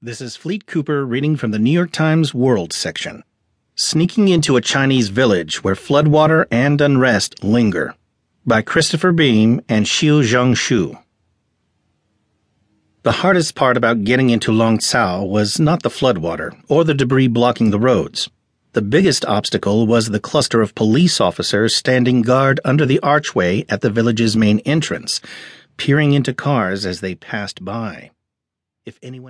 This is Fleet Cooper reading from the New York Times World section. Sneaking into a Chinese village where floodwater and unrest linger by Christopher Beam and Xiuzhong Xu. The hardest part about getting into Longcao was not the floodwater or the debris blocking the roads. The biggest obstacle was the cluster of police officers standing guard under the archway at the village's main entrance, peering into cars as they passed by. If anyone